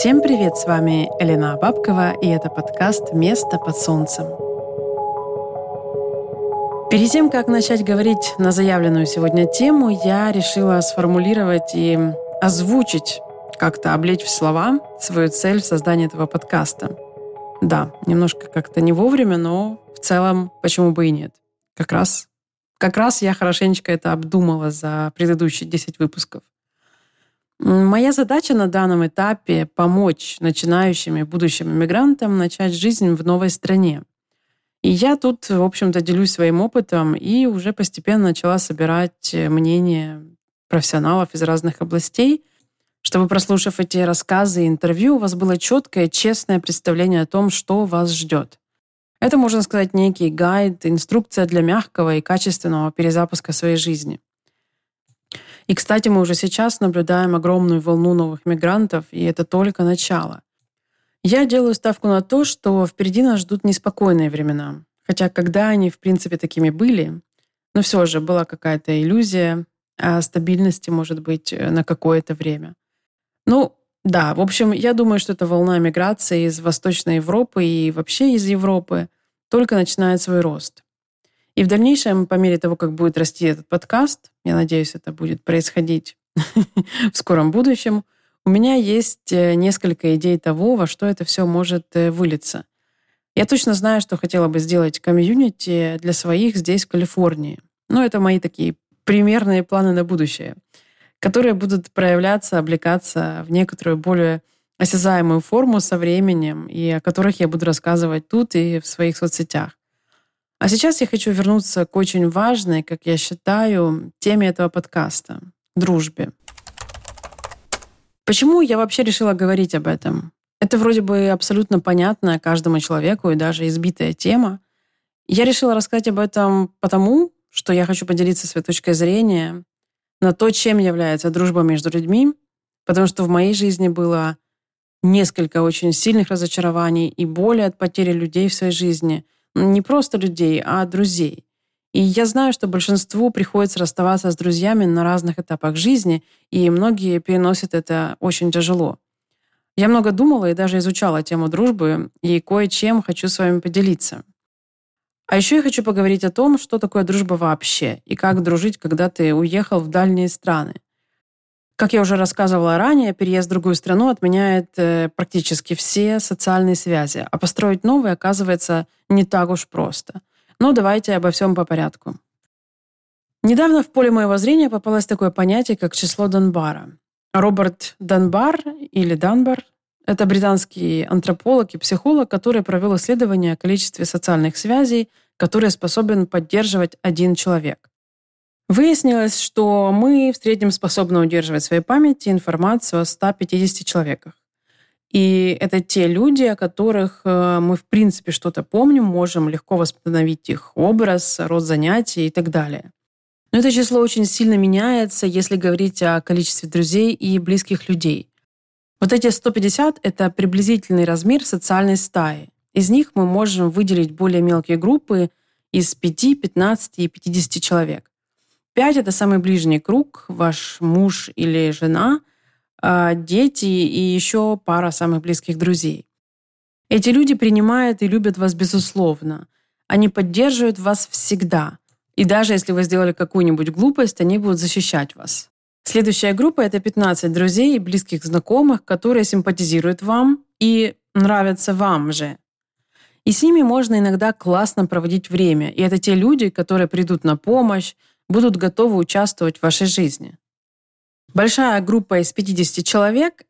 Всем привет, с вами Элена Бабкова, и это подкаст «Место под солнцем». Перед тем, как начать говорить на заявленную сегодня тему, я решила сформулировать и озвучить, как-то облечь в слова свою цель в создании этого подкаста. Да, немножко как-то не вовремя, но в целом почему бы и нет. Как раз, как раз я хорошенечко это обдумала за предыдущие 10 выпусков. Моя задача на данном этапе — помочь начинающим и будущим иммигрантам начать жизнь в новой стране. И я тут, в общем-то, делюсь своим опытом и уже постепенно начала собирать мнение профессионалов из разных областей, чтобы, прослушав эти рассказы и интервью, у вас было четкое, честное представление о том, что вас ждет. Это, можно сказать, некий гайд, инструкция для мягкого и качественного перезапуска своей жизни — и, кстати, мы уже сейчас наблюдаем огромную волну новых мигрантов, и это только начало. Я делаю ставку на то, что впереди нас ждут неспокойные времена. Хотя когда они, в принципе, такими были, но все же была какая-то иллюзия о стабильности, может быть, на какое-то время. Ну, да, в общем, я думаю, что эта волна миграции из Восточной Европы и вообще из Европы только начинает свой рост. И в дальнейшем, по мере того, как будет расти этот подкаст, я надеюсь, это будет происходить в скором будущем, у меня есть э, несколько идей того, во что это все может э, вылиться. Я точно знаю, что хотела бы сделать комьюнити для своих здесь, в Калифорнии. Но это мои такие примерные планы на будущее, которые будут проявляться, облекаться в некоторую более осязаемую форму со временем, и о которых я буду рассказывать тут и в своих соцсетях. А сейчас я хочу вернуться к очень важной, как я считаю, теме этого подкаста — дружбе. Почему я вообще решила говорить об этом? Это вроде бы абсолютно понятная каждому человеку и даже избитая тема. Я решила рассказать об этом потому, что я хочу поделиться своей точкой зрения на то, чем является дружба между людьми, потому что в моей жизни было несколько очень сильных разочарований и боли от потери людей в своей жизни — не просто людей, а друзей. И я знаю, что большинству приходится расставаться с друзьями на разных этапах жизни, и многие переносят это очень тяжело. Я много думала и даже изучала тему дружбы, и кое-чем хочу с вами поделиться. А еще я хочу поговорить о том, что такое дружба вообще, и как дружить, когда ты уехал в дальние страны. Как я уже рассказывала ранее, переезд в другую страну отменяет э, практически все социальные связи, а построить новые оказывается не так уж просто. Но давайте обо всем по порядку. Недавно в поле моего зрения попалось такое понятие, как число Донбара. Роберт Данбар или Данбар – это британский антрополог и психолог, который провел исследование о количестве социальных связей, которые способен поддерживать один человек. Выяснилось, что мы в среднем способны удерживать в своей памяти информацию о 150 человеках. И это те люди, о которых э, мы, в принципе, что-то помним, можем легко восстановить их образ, род занятий и так далее. Но это число очень сильно меняется, если говорить о количестве друзей и близких людей. Вот эти 150 — это приблизительный размер социальной стаи. Из них мы можем выделить более мелкие группы из 5, 15 и 50 человек. Пять — это самый ближний круг, ваш муж или жена, а, дети и еще пара самых близких друзей. Эти люди принимают и любят вас безусловно. Они поддерживают вас всегда. И даже если вы сделали какую-нибудь глупость, они будут защищать вас. Следующая группа — это 15 друзей и близких знакомых, которые симпатизируют вам и нравятся вам же. И с ними можно иногда классно проводить время. И это те люди, которые придут на помощь, будут готовы участвовать в вашей жизни. Большая группа из 50 человек,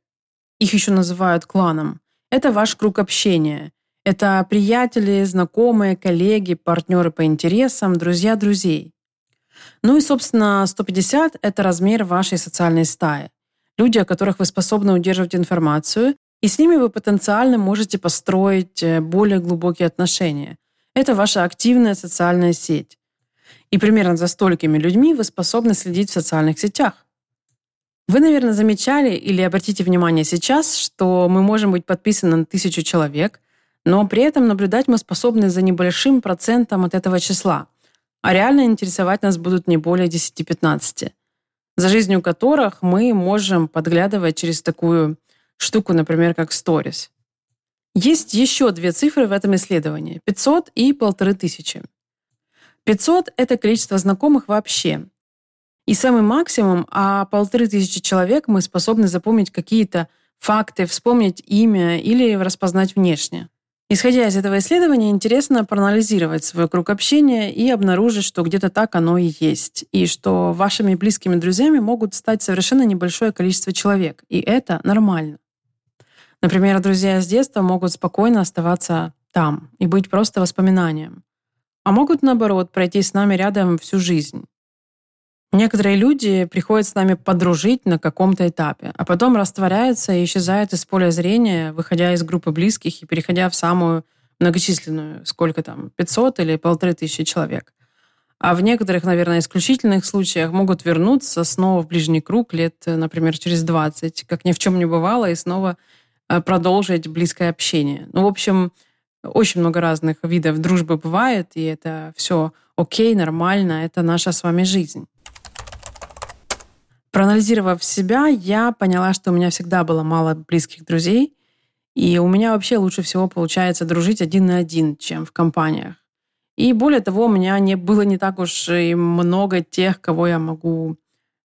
их еще называют кланом, это ваш круг общения. Это приятели, знакомые, коллеги, партнеры по интересам, друзья друзей. Ну и, собственно, 150 – это размер вашей социальной стаи. Люди, о которых вы способны удерживать информацию, и с ними вы потенциально можете построить э, более глубокие отношения. Это ваша активная социальная сеть. И примерно за столькими людьми вы способны следить в социальных сетях. Вы, наверное, замечали или обратите внимание сейчас, что мы можем быть подписаны на тысячу человек, но при этом наблюдать мы способны за небольшим процентом от этого числа, а реально интересовать нас будут не более 10-15. за жизнью которых мы можем подглядывать через такую штуку, например, как сторис. Есть еще две цифры в этом исследовании – 500 и 1500. 500 – это количество знакомых вообще. И самый максимум, а полторы тысячи человек мы способны запомнить какие-то факты, вспомнить имя или распознать внешне. Исходя из этого исследования, интересно проанализировать свой круг общения и обнаружить, что где-то так оно и есть, и что вашими близкими друзьями могут стать совершенно небольшое количество человек, и это нормально. Например, друзья с детства могут спокойно оставаться там и быть просто воспоминанием, а могут, наоборот, пройти с нами рядом всю жизнь. Некоторые люди приходят с нами подружить на каком-то этапе, а потом растворяются и исчезают из поля зрения, выходя из группы близких и переходя в самую многочисленную, сколько там, 500 или полторы тысячи человек. А в некоторых, наверное, исключительных случаях могут вернуться снова в ближний круг лет, например, через 20, как ни в чем не бывало, и снова э, продолжить близкое общение. Ну, в общем, очень много разных видов дружбы бывает, и это все окей, нормально, это наша с вами жизнь. Проанализировав себя, я поняла, что у меня всегда было мало близких друзей, и у меня вообще лучше всего получается дружить один на один, чем в компаниях. И более того, у меня не было не так уж и много тех, кого я могу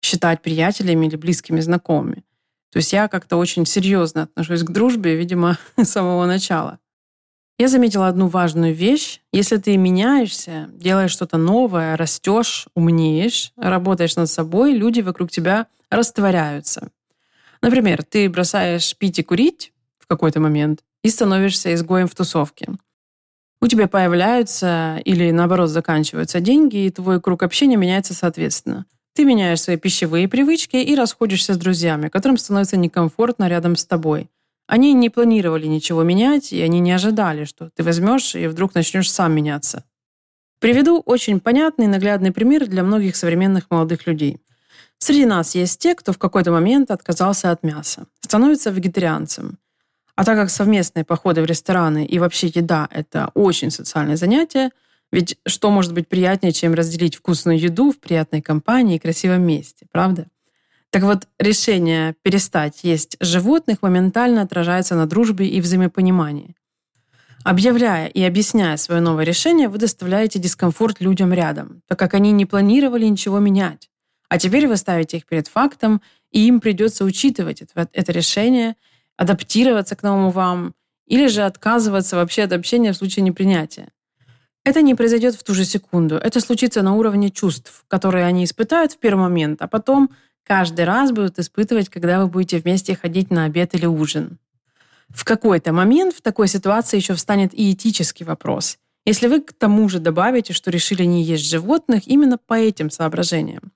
считать приятелями или близкими знакомыми. То есть я как-то очень серьезно отношусь к дружбе, видимо, с самого начала. Я заметила одну важную вещь. Если ты меняешься, делаешь что-то новое, растешь, умнеешь, работаешь над собой, люди вокруг тебя растворяются. Например, ты бросаешь пить и курить в какой-то момент и становишься изгоем в тусовке. У тебя появляются или, наоборот, заканчиваются деньги, и твой круг общения меняется соответственно. Ты меняешь свои пищевые привычки и расходишься с друзьями, которым становится некомфортно рядом с тобой – они не планировали ничего менять, и они не ожидали, что ты возьмешь и вдруг начнешь сам меняться. Приведу очень понятный и наглядный пример для многих современных молодых людей. Среди нас есть те, кто в какой-то момент отказался от мяса, становится вегетарианцем. А так как совместные походы в рестораны и вообще еда – это очень социальное занятие, ведь что может быть приятнее, чем разделить вкусную еду в приятной компании и красивом месте, правда? Так вот, решение перестать есть животных моментально отражается на дружбе и взаимопонимании. Объявляя и объясняя свое новое решение, вы доставляете дискомфорт людям рядом, так как они не планировали ничего менять. А теперь вы ставите их перед фактом, и им придется учитывать это, это решение, адаптироваться к новому вам, или же отказываться вообще от общения в случае непринятия. Это не произойдет в ту же секунду. Это случится на уровне чувств, которые они испытают в первый момент, а потом каждый раз будут испытывать, когда вы будете вместе ходить на обед или ужин. В какой-то момент в такой ситуации еще встанет и этический вопрос. Если вы к тому же добавите, что решили не есть животных именно по этим соображениям.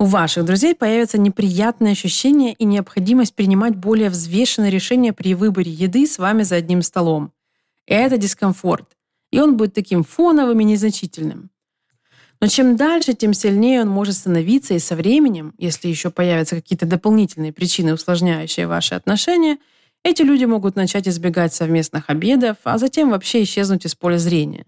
У ваших друзей появится неприятное ощущение и необходимость принимать более взвешенные решения при выборе еды с вами за одним столом. Это дискомфорт. И он будет таким фоновым и незначительным. Но чем дальше, тем сильнее он может становиться, и со временем, если еще появятся какие-то дополнительные причины, усложняющие ваши отношения, эти люди могут начать избегать совместных обедов, а затем вообще исчезнуть из поля зрения.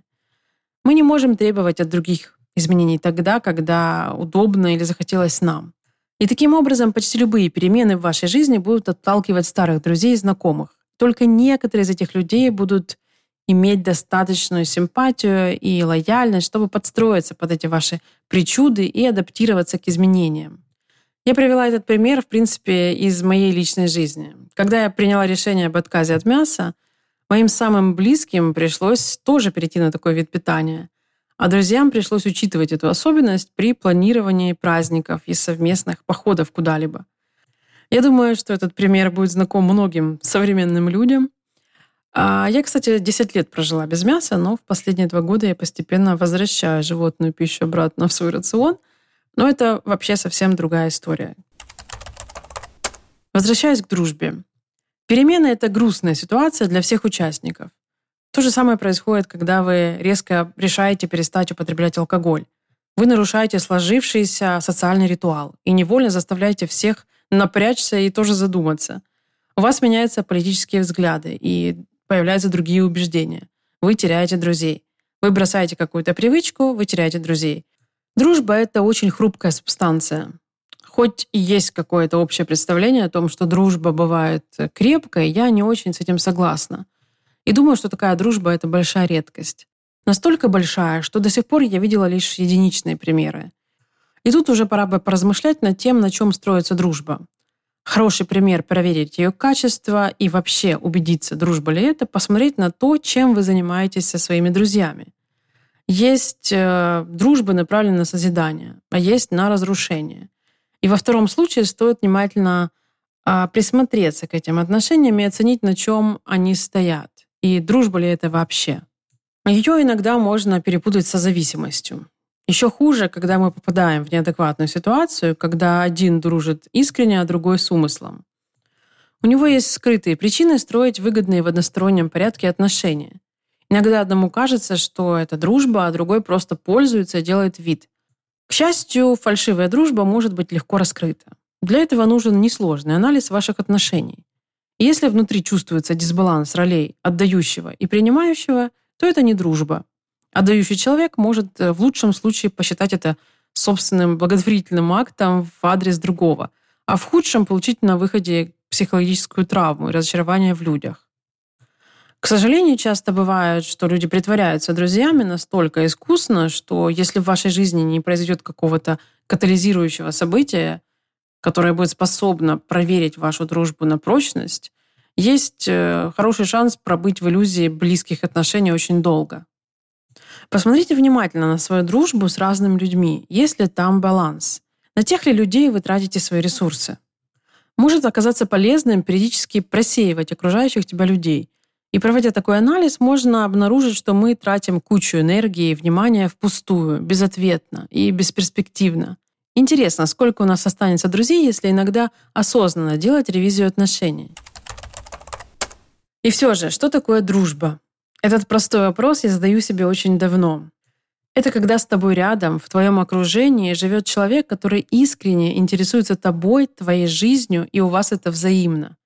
Мы не можем требовать от других изменений тогда, когда удобно или захотелось нам. И таким образом почти любые перемены в вашей жизни будут отталкивать старых друзей и знакомых. Только некоторые из этих людей будут иметь достаточную симпатию и лояльность, чтобы подстроиться под эти ваши причуды и адаптироваться к изменениям. Я привела этот пример, в принципе, из моей личной жизни. Когда я приняла решение об отказе от мяса, моим самым близким пришлось тоже перейти на такой вид питания, а друзьям пришлось учитывать эту особенность при планировании праздников и совместных походов куда-либо. Я думаю, что этот пример будет знаком многим современным людям, а я, кстати, 10 лет прожила без мяса, но в последние два года я постепенно возвращаю животную пищу обратно в свой рацион. Но это вообще совсем другая история. Возвращаясь к дружбе. Перемены — это грустная ситуация для всех участников. То же самое происходит, когда вы резко решаете перестать употреблять алкоголь. Вы нарушаете сложившийся социальный ритуал и невольно заставляете всех напрячься и тоже задуматься. У вас меняются политические взгляды, и появляются другие убеждения. Вы теряете друзей. Вы бросаете какую-то привычку, вы теряете друзей. Дружба — это очень хрупкая субстанция. Хоть и есть какое-то общее представление о том, что дружба бывает крепкой, я не очень с этим согласна. И думаю, что такая дружба — это большая редкость. Настолько большая, что до сих пор я видела лишь единичные примеры. И тут уже пора бы поразмышлять над тем, на чем строится дружба. Хороший пример проверить ее качество и вообще убедиться, дружба ли это, посмотреть на то, чем вы занимаетесь со своими друзьями. Есть э, дружбы, направленные на созидание, а есть на разрушение. И во втором случае стоит внимательно э, присмотреться к этим отношениям и оценить, на чем они стоят. И дружба ли это вообще. Ее иногда можно перепутать со зависимостью. Еще хуже, когда мы попадаем в неадекватную ситуацию, когда один дружит искренне, а другой с умыслом. У него есть скрытые причины строить выгодные в одностороннем порядке отношения. Иногда одному кажется, что это дружба, а другой просто пользуется и делает вид. К счастью, фальшивая дружба может быть легко раскрыта. Для этого нужен несложный анализ ваших отношений. И если внутри чувствуется дисбаланс ролей отдающего и принимающего, то это не дружба, Отдающий человек может э, в лучшем случае посчитать это собственным благотворительным актом в адрес другого, а в худшем получить на выходе психологическую травму и разочарование в людях. К сожалению, часто бывает, что люди притворяются друзьями настолько искусно, что если в вашей жизни не произойдет какого-то катализирующего события, которое будет способно проверить вашу дружбу на прочность, есть э, хороший шанс пробыть в иллюзии близких отношений очень долго. Посмотрите внимательно на свою дружбу с разными людьми, есть ли там баланс. На тех ли людей вы тратите свои ресурсы? Может оказаться полезным периодически просеивать окружающих тебя людей. И проводя такой анализ, можно обнаружить, что мы тратим кучу энергии и внимания впустую, безответно и бесперспективно. Интересно, сколько у нас останется друзей, если иногда осознанно делать ревизию отношений. И все же, что такое дружба? Этот простой вопрос я задаю себе очень давно. Это когда с тобой рядом, в твоем окружении живет человек, который искренне интересуется тобой, твоей жизнью, и у вас это взаимно.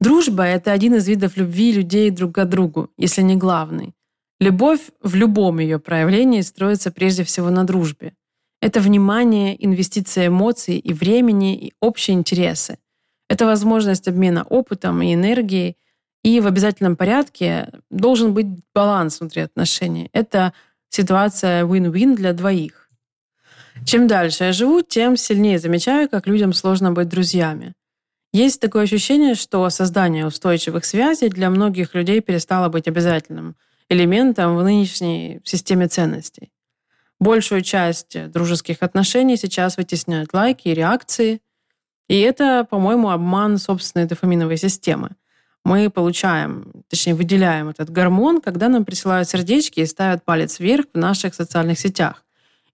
Дружба — это один из видов любви людей друг к другу, если не главный. Любовь в любом ее проявлении строится прежде всего на дружбе. Это внимание, инвестиция эмоций и времени, и общие интересы. Это возможность обмена опытом и энергией — и в обязательном порядке должен быть баланс внутри отношений. Это ситуация win-win для двоих. Чем дальше я живу, тем сильнее замечаю, как людям сложно быть друзьями. Есть такое ощущение, что создание устойчивых связей для многих людей перестало быть обязательным элементом в нынешней системе ценностей. Большую часть дружеских отношений сейчас вытесняют лайки и реакции. И это, по-моему, обман собственной дофаминовой системы – мы получаем, точнее, выделяем этот гормон, когда нам присылают сердечки и ставят палец вверх в наших социальных сетях.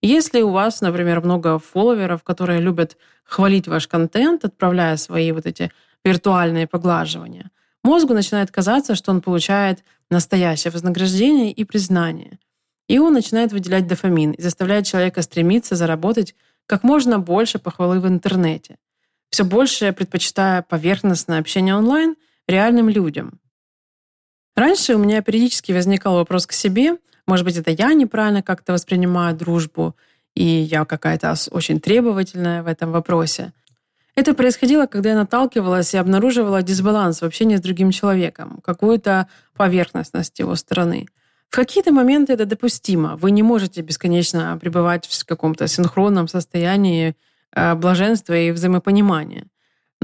Если у вас, например, много фолловеров, которые любят хвалить ваш контент, отправляя свои вот эти виртуальные поглаживания, мозгу начинает казаться, что он получает настоящее вознаграждение и признание. И он начинает выделять дофамин и заставляет человека стремиться заработать как можно больше похвалы в интернете. Все больше предпочитая поверхностное общение онлайн – реальным людям. Раньше у меня периодически возникал вопрос к себе, может быть, это я неправильно как-то воспринимаю дружбу, и я какая-то очень требовательная в этом вопросе. Это происходило, когда я наталкивалась и обнаруживала дисбаланс в общении с другим человеком, какую-то поверхностность его стороны. В какие-то моменты это допустимо. Вы не можете бесконечно пребывать в каком-то синхронном состоянии э, блаженства и взаимопонимания.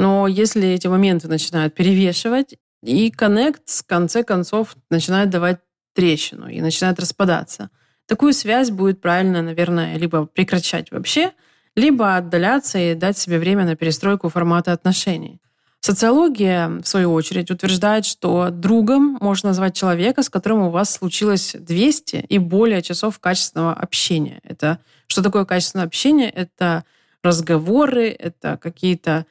Но если эти моменты начинают перевешивать, и коннект в конце концов начинает давать трещину и начинает распадаться. Такую связь будет правильно, наверное, либо прекращать вообще, либо отдаляться и дать себе время на перестройку формата отношений. Социология, в свою очередь, утверждает, что другом можно назвать человека, с которым у вас случилось 200 и более часов качественного общения. Это что такое качественное общение? Это разговоры, это какие-то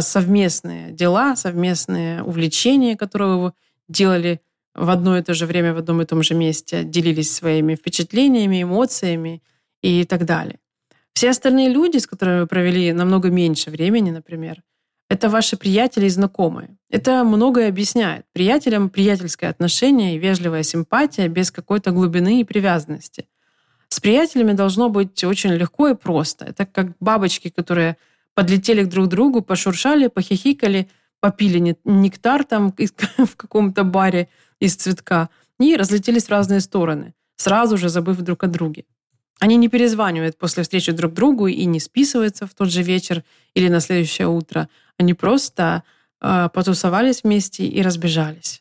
совместные дела, совместные увлечения, которые вы делали в одно и то же время, в одном и том же месте, делились своими впечатлениями, эмоциями и так далее. Все остальные люди, с которыми вы провели намного меньше времени, например, это ваши приятели и знакомые. Это многое объясняет. Приятелям приятельское отношение и вежливая симпатия без какой-то глубины и привязанности. С приятелями должно быть очень легко и просто. Это как бабочки, которые подлетели друг к другу, пошуршали, похихикали, попили нектар там в каком-то баре из цветка и разлетелись в разные стороны, сразу же забыв друг о друге. Они не перезванивают после встречи друг другу и не списываются в тот же вечер или на следующее утро. Они просто э, потусовались вместе и разбежались.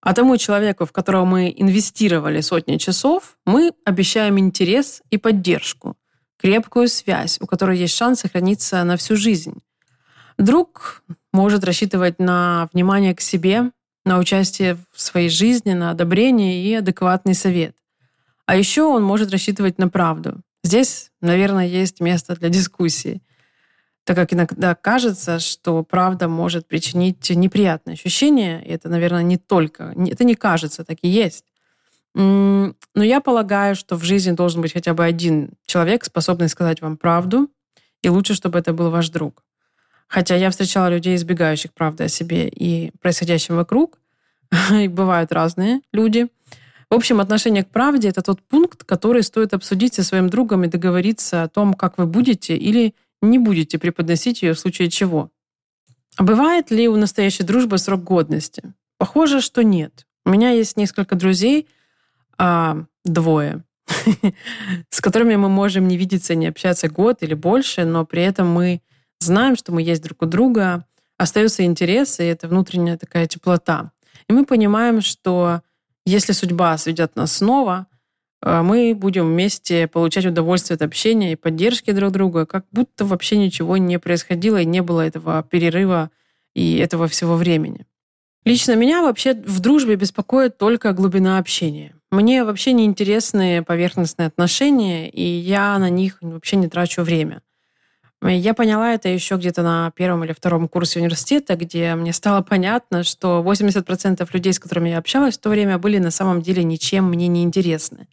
А тому человеку, в которого мы инвестировали сотни часов, мы обещаем интерес и поддержку, крепкую связь, у которой есть шанс сохраниться на всю жизнь. Друг может рассчитывать на внимание к себе, на участие в своей жизни, на одобрение и адекватный совет. А еще он может рассчитывать на правду. Здесь, наверное, есть место для дискуссии, так как иногда кажется, что правда может причинить неприятные ощущения. И это, наверное, не только... Это не кажется, так и есть. Но я полагаю, что в жизни должен быть хотя бы один человек, способный сказать вам правду, и лучше, чтобы это был ваш друг. Хотя я встречала людей, избегающих правды о себе и происходящем вокруг, и бывают разные люди – в общем, отношение к правде — это тот пункт, который стоит обсудить со своим другом и договориться о том, как вы будете или не будете преподносить ее в случае чего. А бывает ли у настоящей дружбы срок годности? Похоже, что нет. У меня есть несколько друзей, а, двое, с которыми мы можем не видеться, не общаться год или больше, но при этом мы знаем, что мы есть друг у друга, остаются интересы, и это внутренняя такая теплота. И мы понимаем, что если судьба сведет нас снова, э, мы будем вместе получать удовольствие от общения и поддержки друг друга, как будто вообще ничего не происходило и не было этого перерыва и этого всего времени. Лично меня вообще в дружбе беспокоит только глубина общения. Мне вообще не интересны поверхностные отношения, и я на них вообще не трачу время. Я поняла это еще где-то на первом или втором курсе университета, где мне стало понятно, что 80% людей, с которыми я общалась в то время, были на самом деле ничем мне не интересны.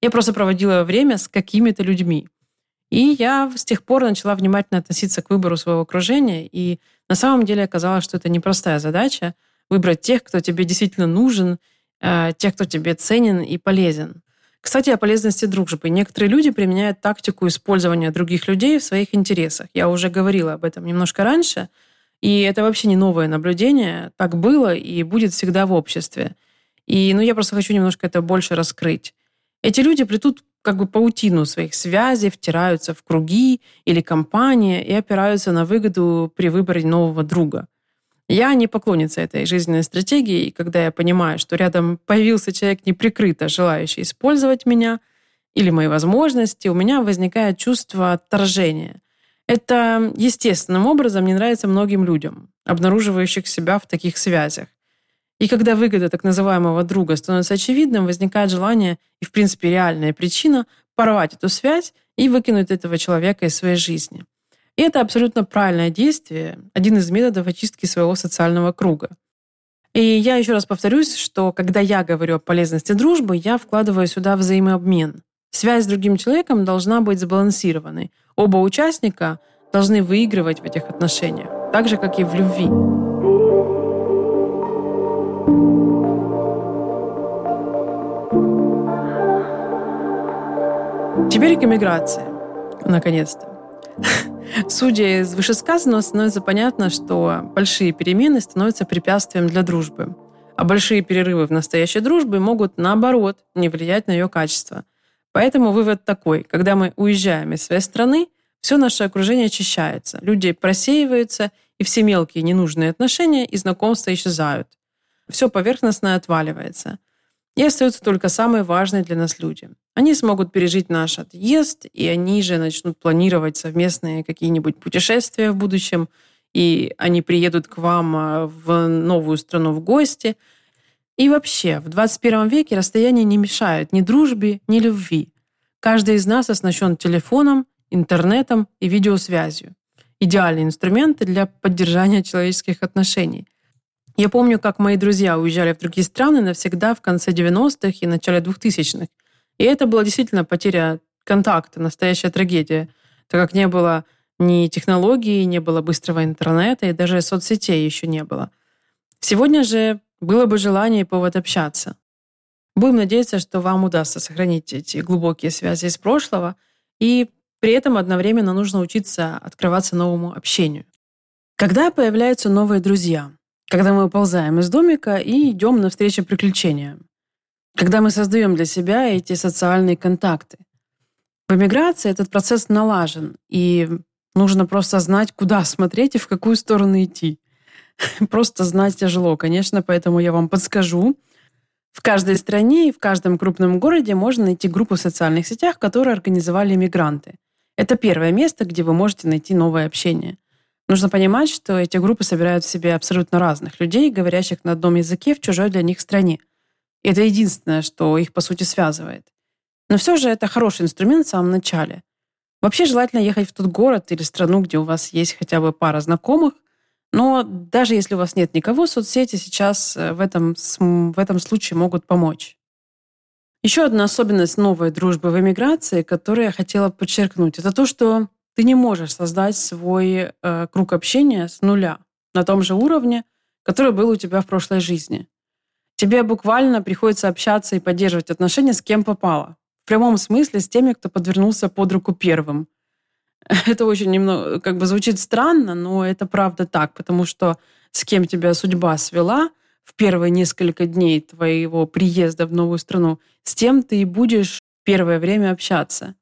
Я просто проводила время с какими-то людьми. И я с тех пор начала внимательно относиться к выбору своего окружения, и на самом деле оказалось, что это непростая задача выбрать тех, кто тебе действительно нужен, э, тех, кто тебе ценен и полезен. Кстати, о полезности дружбы. Некоторые люди применяют тактику использования других людей в своих интересах. Я уже говорила об этом немножко раньше. И это вообще не новое наблюдение. Так было и будет всегда в обществе. И ну, я просто хочу немножко это больше раскрыть. Эти люди плетут как бы паутину своих связей, втираются в круги или компании и опираются на выгоду при выборе нового друга. Я не поклонница этой жизненной стратегии, и когда я понимаю, что рядом появился человек неприкрыто желающий использовать меня или мои возможности, у меня возникает чувство отторжения. Это естественным образом не нравится многим людям, обнаруживающих себя в таких связях. И когда выгода так называемого друга становится очевидным, возникает желание и, в принципе, реальная причина порвать эту связь и выкинуть этого человека из своей жизни. И это абсолютно правильное действие, один из методов очистки своего социального круга. И я еще раз повторюсь, что когда я говорю о полезности дружбы, я вкладываю сюда взаимообмен. Связь с другим человеком должна быть сбалансированной. Оба участника должны выигрывать в этих отношениях, так же, как и в любви. Теперь к эмиграции. Наконец-то. Судя из вышесказанного, становится понятно, что большие перемены становятся препятствием для дружбы. А большие перерывы в настоящей дружбе могут, наоборот, не влиять на ее качество. Поэтому вывод такой. Когда мы уезжаем из своей страны, все наше окружение очищается. Люди просеиваются, и все мелкие ненужные отношения и знакомства исчезают. Все поверхностное отваливается. И остаются только самые важные для нас люди. Они смогут пережить наш отъезд, и они же начнут планировать совместные какие-нибудь путешествия в будущем, и они приедут к вам а, в новую страну в гости. И вообще, в 21 веке расстояние не мешает ни дружбе, ни любви. Каждый из нас оснащен телефоном, интернетом и видеосвязью. Идеальные инструменты для поддержания человеческих отношений. Я помню, как мои друзья уезжали в другие страны навсегда в конце 90-х и начале 2000-х. И это была действительно потеря контакта, настоящая трагедия, так как не было ни технологий, не было быстрого интернета, и даже соцсетей еще не было. Сегодня же было бы желание и повод общаться. Будем надеяться, что вам удастся сохранить эти глубокие связи из прошлого и При этом одновременно нужно учиться открываться новому общению. Когда появляются новые друзья? Когда мы уползаем из домика и идем навстречу приключениям. Когда мы создаем для себя эти социальные контакты. В эмиграции этот процесс налажен, и нужно просто знать, куда смотреть и в какую сторону идти. Просто знать тяжело, конечно, поэтому я вам подскажу. В каждой стране и в каждом крупном городе можно найти группу в социальных сетях, которые организовали мигранты. Это первое место, где вы можете найти новое общение. Нужно понимать, что эти группы собирают в себе абсолютно разных людей, говорящих на одном языке в чужой для них стране. И это единственное, что их, по сути, связывает. Но все же это хороший инструмент в самом начале. Вообще желательно ехать в тот город или страну, где у вас есть хотя бы пара знакомых, но даже если у вас нет никого, соцсети сейчас э, в этом, в этом случае могут помочь. Еще одна особенность новой дружбы в эмиграции, которую я хотела подчеркнуть, это то, что ты не можешь создать свой э, круг общения с нуля на том же уровне, который был у тебя в прошлой жизни. Тебе буквально приходится общаться и поддерживать отношения с кем попало. В прямом смысле с теми, кто подвернулся под руку первым. Это очень немного, как бы звучит странно, но это правда так, потому что с кем тебя судьба свела в первые несколько дней твоего приезда в новую страну, с тем ты и будешь первое время общаться.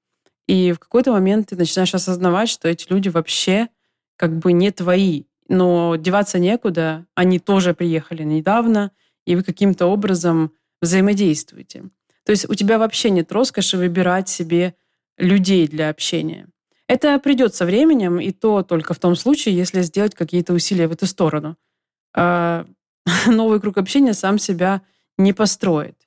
И в какой-то момент ты начинаешь осознавать, что эти люди вообще как бы не твои. Но деваться некуда, они тоже приехали недавно, и вы каким-то образом взаимодействуете. То есть у тебя вообще нет роскоши выбирать себе людей для общения. Это придет со временем, и то только в том случае, если сделать какие-то усилия в эту сторону. А новый круг общения сам себя не построит.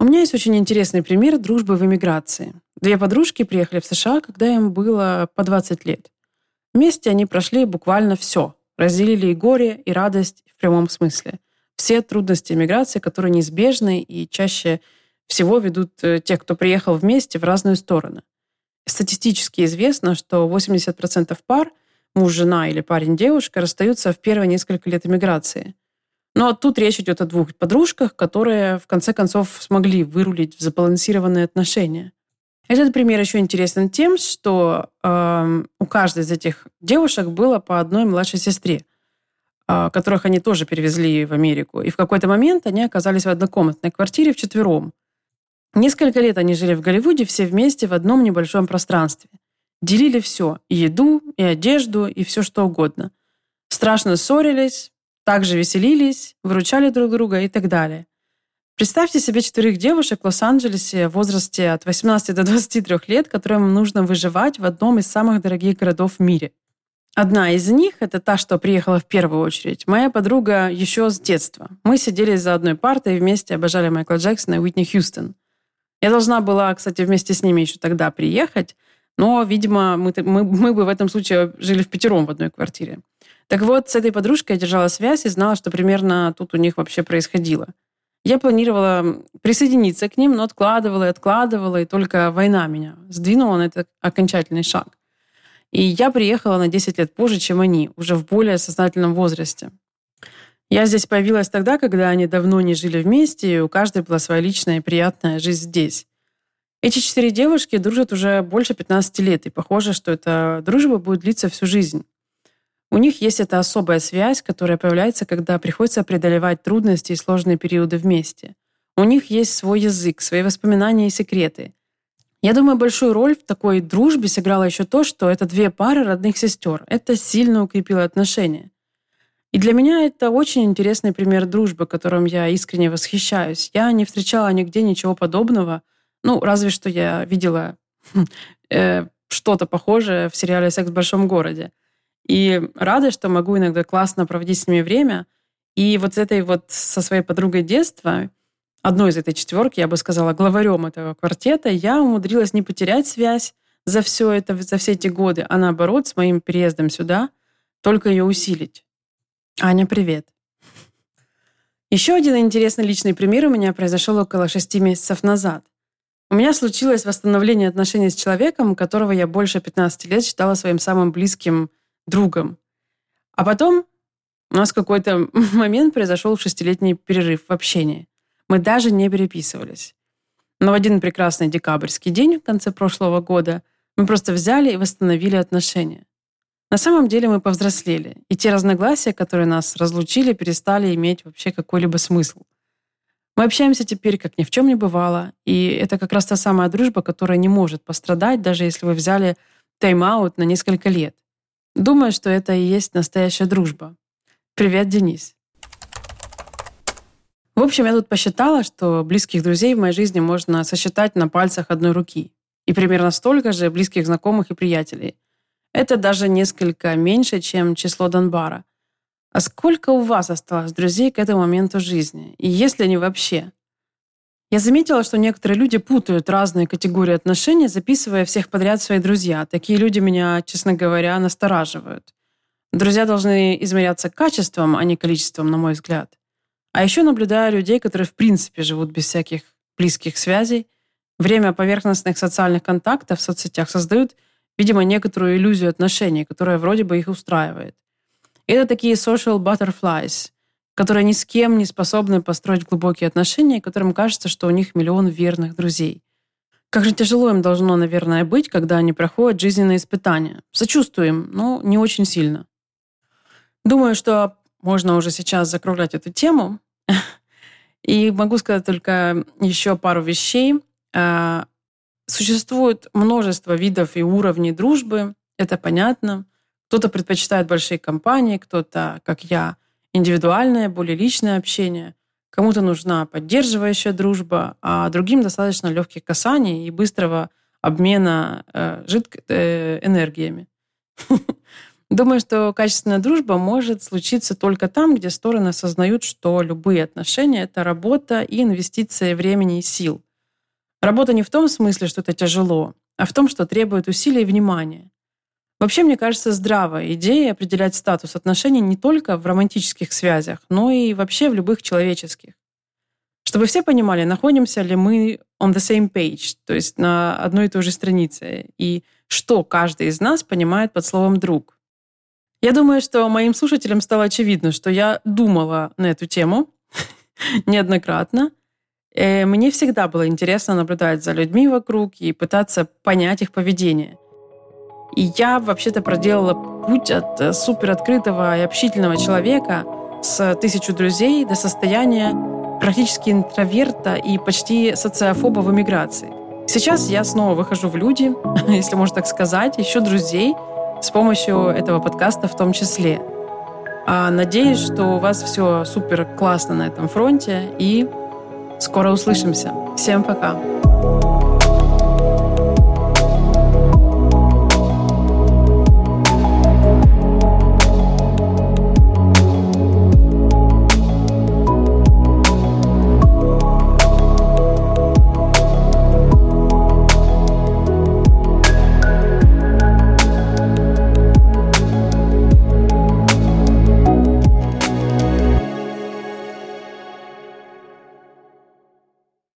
У меня есть очень интересный пример дружбы в эмиграции. Две подружки приехали в США, когда им было по 20 лет. Вместе они прошли буквально все. Разделили и горе, и радость в прямом смысле. Все трудности эмиграции, которые неизбежны и чаще всего ведут э, тех, кто приехал вместе, в разные стороны. Статистически известно, что 80% пар, муж-жена или парень-девушка, расстаются в первые несколько лет эмиграции. Но тут речь идет о двух подружках, которые в конце концов смогли вырулить в забалансированные отношения. Этот пример еще интересен тем, что э, у каждой из этих девушек было по одной младшей сестре, э, которых они тоже перевезли в Америку. И в какой-то момент они оказались в однокомнатной квартире вчетвером. Несколько лет они жили в Голливуде все вместе в одном небольшом пространстве. Делили все – и еду, и одежду, и все что угодно. Страшно ссорились, также веселились, выручали друг друга и так далее. Представьте себе четырех девушек в Лос-Анджелесе в возрасте от 18 до 23 лет, которым нужно выживать в одном из самых дорогих городов в мире. Одна из них, это та, что приехала в первую очередь, моя подруга еще с детства. Мы сидели за одной партой и вместе обожали Майкла Джексона и Уитни Хьюстон. Я должна была, кстати, вместе с ними еще тогда приехать, но, видимо, мы, мы, мы бы в этом случае жили в пятером в одной квартире. Так вот, с этой подружкой я держала связь и знала, что примерно тут у них вообще происходило. Я планировала присоединиться к ним, но откладывала и откладывала, и только война меня сдвинула на этот окончательный шаг. И я приехала на 10 лет позже, чем они, уже в более сознательном возрасте. Я здесь появилась тогда, когда они давно не жили вместе, и у каждой была своя личная и приятная жизнь здесь. Эти четыре девушки дружат уже больше 15 лет, и похоже, что эта дружба будет длиться всю жизнь. У них есть эта особая связь, которая появляется, когда приходится преодолевать трудности и сложные периоды вместе. У них есть свой язык, свои воспоминания и секреты. Я думаю, большую роль в такой дружбе сыграло еще то, что это две пары родных сестер. Это сильно укрепило отношения. И для меня это очень интересный пример дружбы, которым я искренне восхищаюсь. Я не встречала нигде ничего подобного. Ну, разве что я видела э, что-то похожее в сериале «Секс в большом городе». И рада, что могу иногда классно проводить с ними время. И вот с этой вот со своей подругой детства, одной из этой четверки, я бы сказала, главарем этого квартета, я умудрилась не потерять связь за все это, за все эти годы, а наоборот, с моим переездом сюда только ее усилить. Аня, привет. Еще один интересный личный пример у меня произошел около шести месяцев назад. У меня случилось восстановление отношений с человеком, которого я больше 15 лет считала своим самым близким другом. А потом у нас какой-то момент произошел шестилетний перерыв в общении. Мы даже не переписывались. Но в один прекрасный декабрьский день в конце прошлого года мы просто взяли и восстановили отношения. На самом деле мы повзрослели, и те разногласия, которые нас разлучили, перестали иметь вообще какой-либо смысл. Мы общаемся теперь, как ни в чем не бывало, и это как раз та самая дружба, которая не может пострадать, даже если вы взяли тайм-аут на несколько лет. Думаю, что это и есть настоящая дружба. Привет, Денис. В общем, я тут посчитала, что близких друзей в моей жизни можно сосчитать на пальцах одной руки. И примерно столько же близких знакомых и приятелей. Это даже несколько меньше, чем число Донбара. А сколько у вас осталось друзей к этому моменту жизни? И есть ли они вообще? Я заметила, что некоторые люди путают разные категории отношений, записывая всех подряд свои друзья. Такие люди меня, честно говоря, настораживают. Друзья должны измеряться качеством, а не количеством, на мой взгляд. А еще наблюдаю людей, которые в принципе живут без всяких близких связей. Время поверхностных социальных контактов в соцсетях создают, видимо, некоторую иллюзию отношений, которая вроде бы их устраивает. Это такие social butterflies – которые ни с кем не способны построить глубокие отношения, которым кажется, что у них миллион верных друзей. Как же тяжело им должно, наверное, быть, когда они проходят жизненные испытания. Сочувствуем, но не очень сильно. Думаю, что можно уже сейчас закруглять эту тему. И могу сказать только еще пару вещей. А, существует множество видов и уровней дружбы, это понятно. Кто-то предпочитает большие компании, кто-то, как я, индивидуальное, более личное общение. Кому-то нужна поддерживающая дружба, а другим достаточно легких касаний и быстрого обмена э, жидк... э, энергиями. Думаю, что качественная дружба может случиться только там, где стороны осознают, что любые отношения — это работа и инвестиция времени и сил. Работа не в том смысле, что это тяжело, а в том, что требует усилий и внимания. Вообще, мне кажется, здравая идея определять статус отношений не только в романтических связях, но и вообще в любых человеческих. Чтобы все понимали, находимся ли мы on the same page, то есть на одной и той же странице, и что каждый из нас понимает под словом «друг». Я думаю, что моим слушателям стало очевидно, что я думала на эту тему неоднократно. И мне всегда было интересно наблюдать за людьми вокруг и пытаться понять их поведение – и я вообще-то проделала путь от э, супер открытого и общительного человека с тысячу друзей до состояния практически интроверта и почти социофоба в эмиграции. Сейчас я снова выхожу в люди, если можно так сказать, ищу друзей с помощью этого подкаста в том числе. А надеюсь, что у вас все супер классно на этом фронте и скоро услышимся. Всем пока!